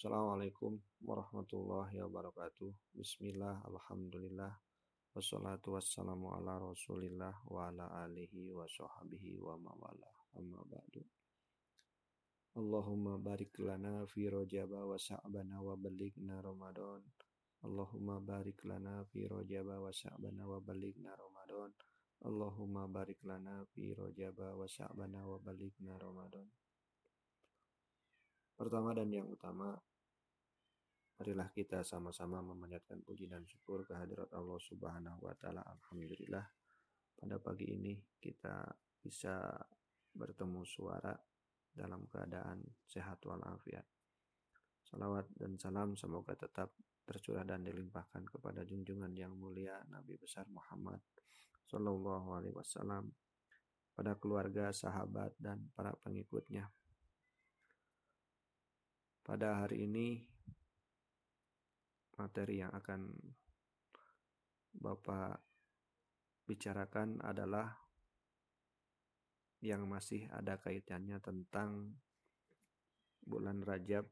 Assalamualaikum warahmatullahi wabarakatuh. Bismillah, alhamdulillah. Wassalatu wassalamu ala rasulillah wa ala alihi wa sahbihi wa mawala. Amma ba'du. Allahumma barik lana fi rojaba wa sa'bana wa balighna Ramadan. Allahumma barik lana fi rojaba wa sa'bana wa balighna Ramadan. Allahumma barik lana fi rojaba wa sa'bana wa balighna Ramadan. Pertama dan yang utama, Marilah kita sama-sama memanjatkan puji dan syukur kehadirat Allah Subhanahu wa taala. Alhamdulillah pada pagi ini kita bisa bertemu suara dalam keadaan sehat walafiat. Salawat dan salam semoga tetap tercurah dan dilimpahkan kepada junjungan yang mulia Nabi besar Muhammad Sallallahu Alaihi Wasallam pada keluarga, sahabat, dan para pengikutnya. Pada hari ini materi yang akan Bapak bicarakan adalah yang masih ada kaitannya tentang bulan Rajab.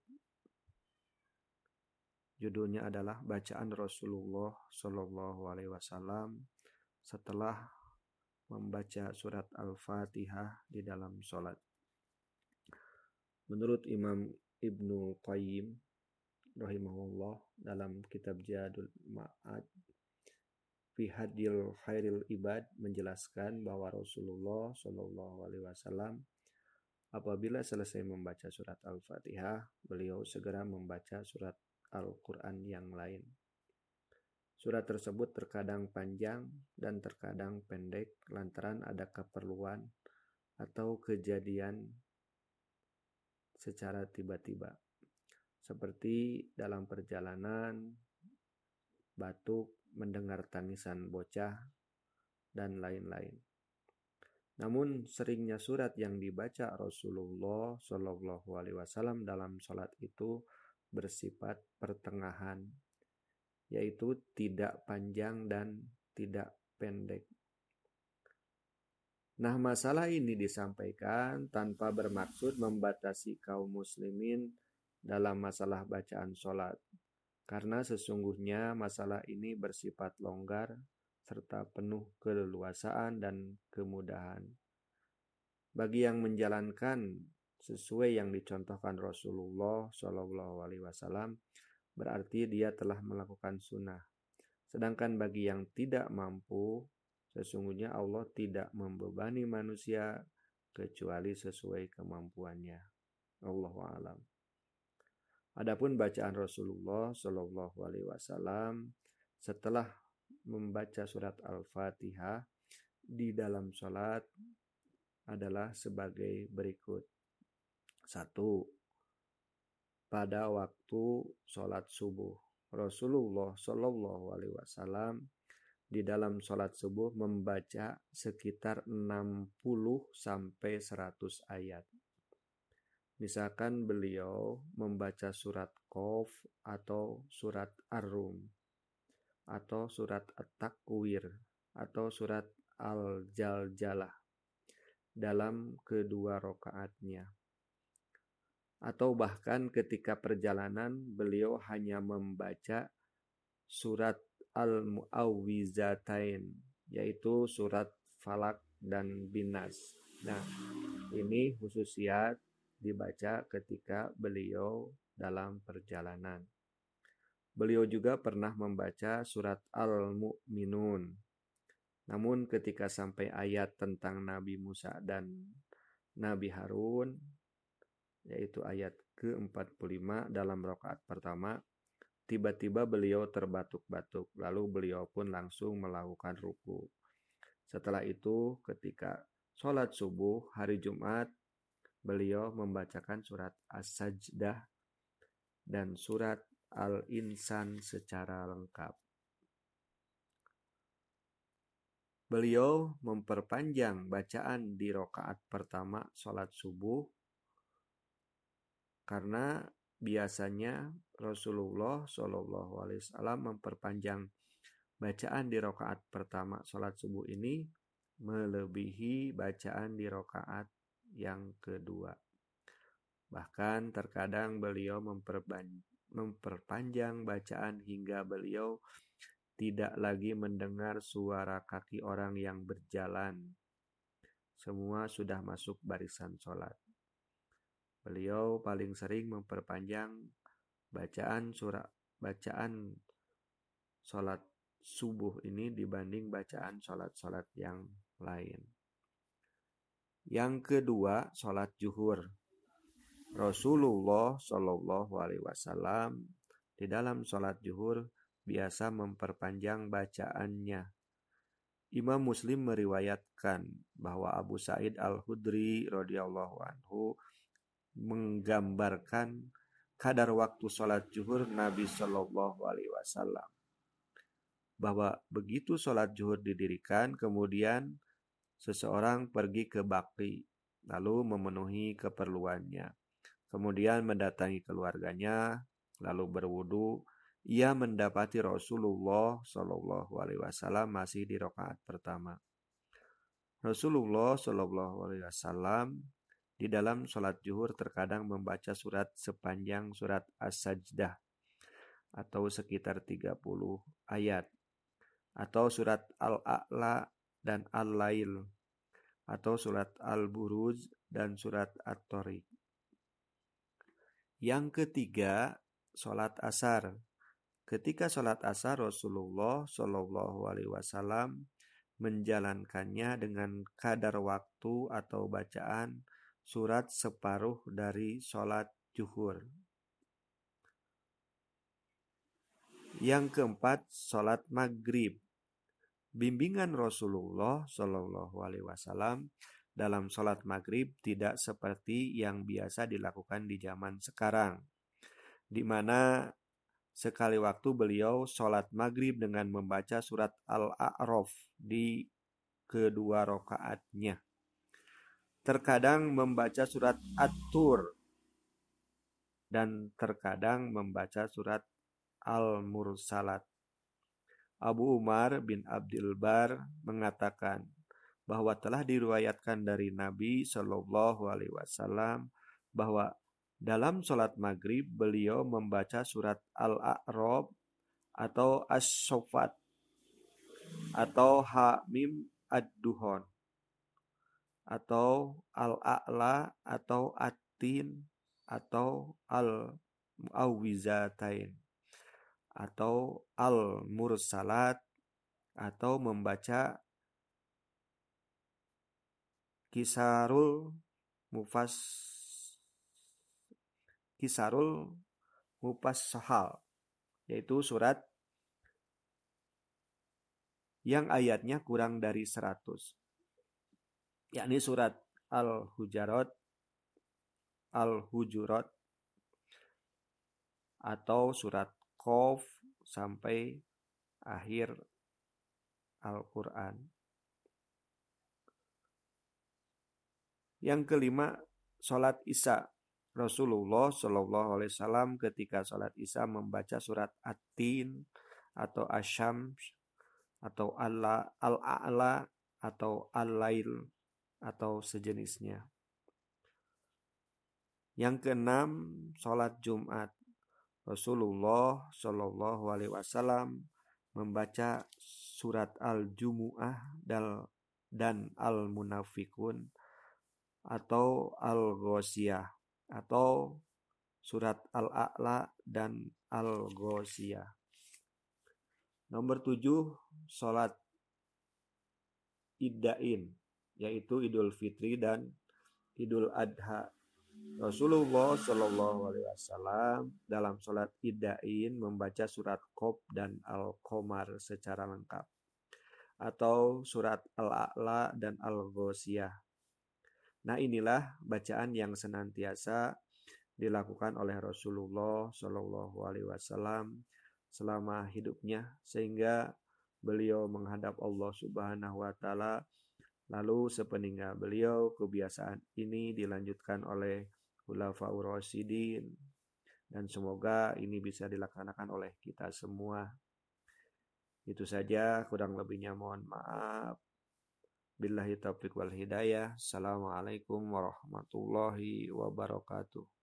Judulnya adalah bacaan Rasulullah Shallallahu Alaihi Wasallam setelah membaca surat Al-Fatihah di dalam sholat. Menurut Imam Ibnu Qayyim rahimahullah dalam kitab Jadul Ma'ad fi hadil khairil ibad menjelaskan bahwa Rasulullah Shallallahu alaihi wasallam apabila selesai membaca surat Al-Fatihah, beliau segera membaca surat Al-Qur'an yang lain. Surat tersebut terkadang panjang dan terkadang pendek lantaran ada keperluan atau kejadian secara tiba-tiba seperti dalam perjalanan, batuk, mendengar tangisan bocah, dan lain-lain. Namun seringnya surat yang dibaca Rasulullah Shallallahu Alaihi Wasallam dalam sholat itu bersifat pertengahan, yaitu tidak panjang dan tidak pendek. Nah, masalah ini disampaikan tanpa bermaksud membatasi kaum muslimin dalam masalah bacaan sholat, karena sesungguhnya masalah ini bersifat longgar serta penuh keleluasaan dan kemudahan. Bagi yang menjalankan sesuai yang dicontohkan Rasulullah Shallallahu Alaihi Wasallam, berarti dia telah melakukan sunnah. Sedangkan bagi yang tidak mampu, sesungguhnya Allah tidak membebani manusia kecuali sesuai kemampuannya. Allahu alam. Adapun bacaan Rasulullah Shallallahu Alaihi Wasallam setelah membaca surat Al-Fatihah di dalam sholat adalah sebagai berikut. Satu, pada waktu sholat subuh, Rasulullah Shallallahu Alaihi Wasallam di dalam sholat subuh membaca sekitar 60 sampai 100 ayat. Misalkan beliau membaca surat Qaf atau surat Ar-Rum atau surat At-Takwir atau surat Al-Jaljalah dalam kedua rokaatnya. Atau bahkan ketika perjalanan beliau hanya membaca surat Al-Mu'awwizatain yaitu surat Falak dan Binas. Nah, ini khususiat dibaca ketika beliau dalam perjalanan. Beliau juga pernah membaca surat Al-Mu'minun. Namun ketika sampai ayat tentang Nabi Musa dan Nabi Harun, yaitu ayat ke-45 dalam rakaat pertama, tiba-tiba beliau terbatuk-batuk, lalu beliau pun langsung melakukan ruku. Setelah itu, ketika sholat subuh hari Jumat, beliau membacakan surat As-Sajdah dan surat Al-Insan secara lengkap. Beliau memperpanjang bacaan di rokaat pertama sholat subuh karena biasanya Rasulullah Shallallahu Alaihi Wasallam memperpanjang bacaan di rokaat pertama sholat subuh ini melebihi bacaan di rokaat yang kedua. Bahkan terkadang beliau memperpanjang bacaan hingga beliau tidak lagi mendengar suara kaki orang yang berjalan. Semua sudah masuk barisan sholat. Beliau paling sering memperpanjang bacaan surat bacaan sholat subuh ini dibanding bacaan sholat-sholat yang lain. Yang kedua, sholat juhur. Rasulullah Shallallahu Alaihi Wasallam di dalam sholat juhur biasa memperpanjang bacaannya. Imam Muslim meriwayatkan bahwa Abu Sa'id Al-Hudri radhiyallahu anhu menggambarkan kadar waktu sholat juhur Nabi Shallallahu Alaihi Wasallam bahwa begitu sholat zuhur didirikan, kemudian seseorang pergi ke bakti, lalu memenuhi keperluannya. Kemudian mendatangi keluarganya, lalu berwudu. Ia mendapati Rasulullah Shallallahu Alaihi Wasallam masih di rakaat pertama. Rasulullah Shallallahu Alaihi Wasallam di dalam sholat zuhur terkadang membaca surat sepanjang surat As-Sajdah atau sekitar 30 ayat atau surat Al-A'la dan Al-Lail atau surat Al-Buruj dan surat At-Tariq. Yang ketiga, sholat asar. Ketika sholat asar Rasulullah Shallallahu Alaihi Wasallam menjalankannya dengan kadar waktu atau bacaan surat separuh dari sholat juhur. Yang keempat, sholat maghrib. Bimbingan Rasulullah Shallallahu Alaihi Wasallam dalam sholat maghrib tidak seperti yang biasa dilakukan di zaman sekarang, di mana sekali waktu beliau sholat maghrib dengan membaca surat Al-A'raf di kedua rokaatnya. Terkadang membaca surat At-Tur dan terkadang membaca surat Al-Mursalat. Abu Umar bin Abdul Bar mengatakan bahwa telah diriwayatkan dari Nabi Shallallahu Alaihi Wasallam bahwa dalam sholat maghrib beliau membaca surat Al-A'rab atau As-Sofat atau Hamim Ad-Duhon atau Al-A'la atau At-Tin atau Al-Mu'awwizatain atau al-mursalat atau membaca kisarul mufas kisarul mufassahal yaitu surat yang ayatnya kurang dari 100 yakni surat Al-Hujarat Al-Hujurat atau surat Qaf sampai akhir Al-Quran. Yang kelima, sholat Isya. Rasulullah Shallallahu Alaihi Wasallam ketika sholat Isya membaca surat At-Tin atau Asyam atau Al-A'la atau Al-Lail atau sejenisnya. Yang keenam, sholat Jumat. Rasulullah Shallallahu Alaihi Wasallam membaca surat Al-Jumu'ah dan Al-Munafikun atau Al-Ghoshiyah atau surat Al-A'la dan Al-Ghoshiyah. Nomor tujuh, sholat Iddain, yaitu Idul Fitri dan Idul Adha Rasulullah Shallallahu Alaihi Wasallam dalam sholat idain membaca surat Qaf dan Al-Qamar secara lengkap atau surat Al-A'la dan Al-Ghoshiyah. Nah inilah bacaan yang senantiasa dilakukan oleh Rasulullah Shallallahu Alaihi Wasallam selama hidupnya sehingga beliau menghadap Allah Subhanahu Wa Taala lalu sepeninggal beliau kebiasaan ini dilanjutkan oleh Khulafaur Rasyidin dan semoga ini bisa dilaksanakan oleh kita semua. Itu saja, kurang lebihnya mohon maaf. Billahi taufiq wal hidayah. Assalamualaikum warahmatullahi wabarakatuh.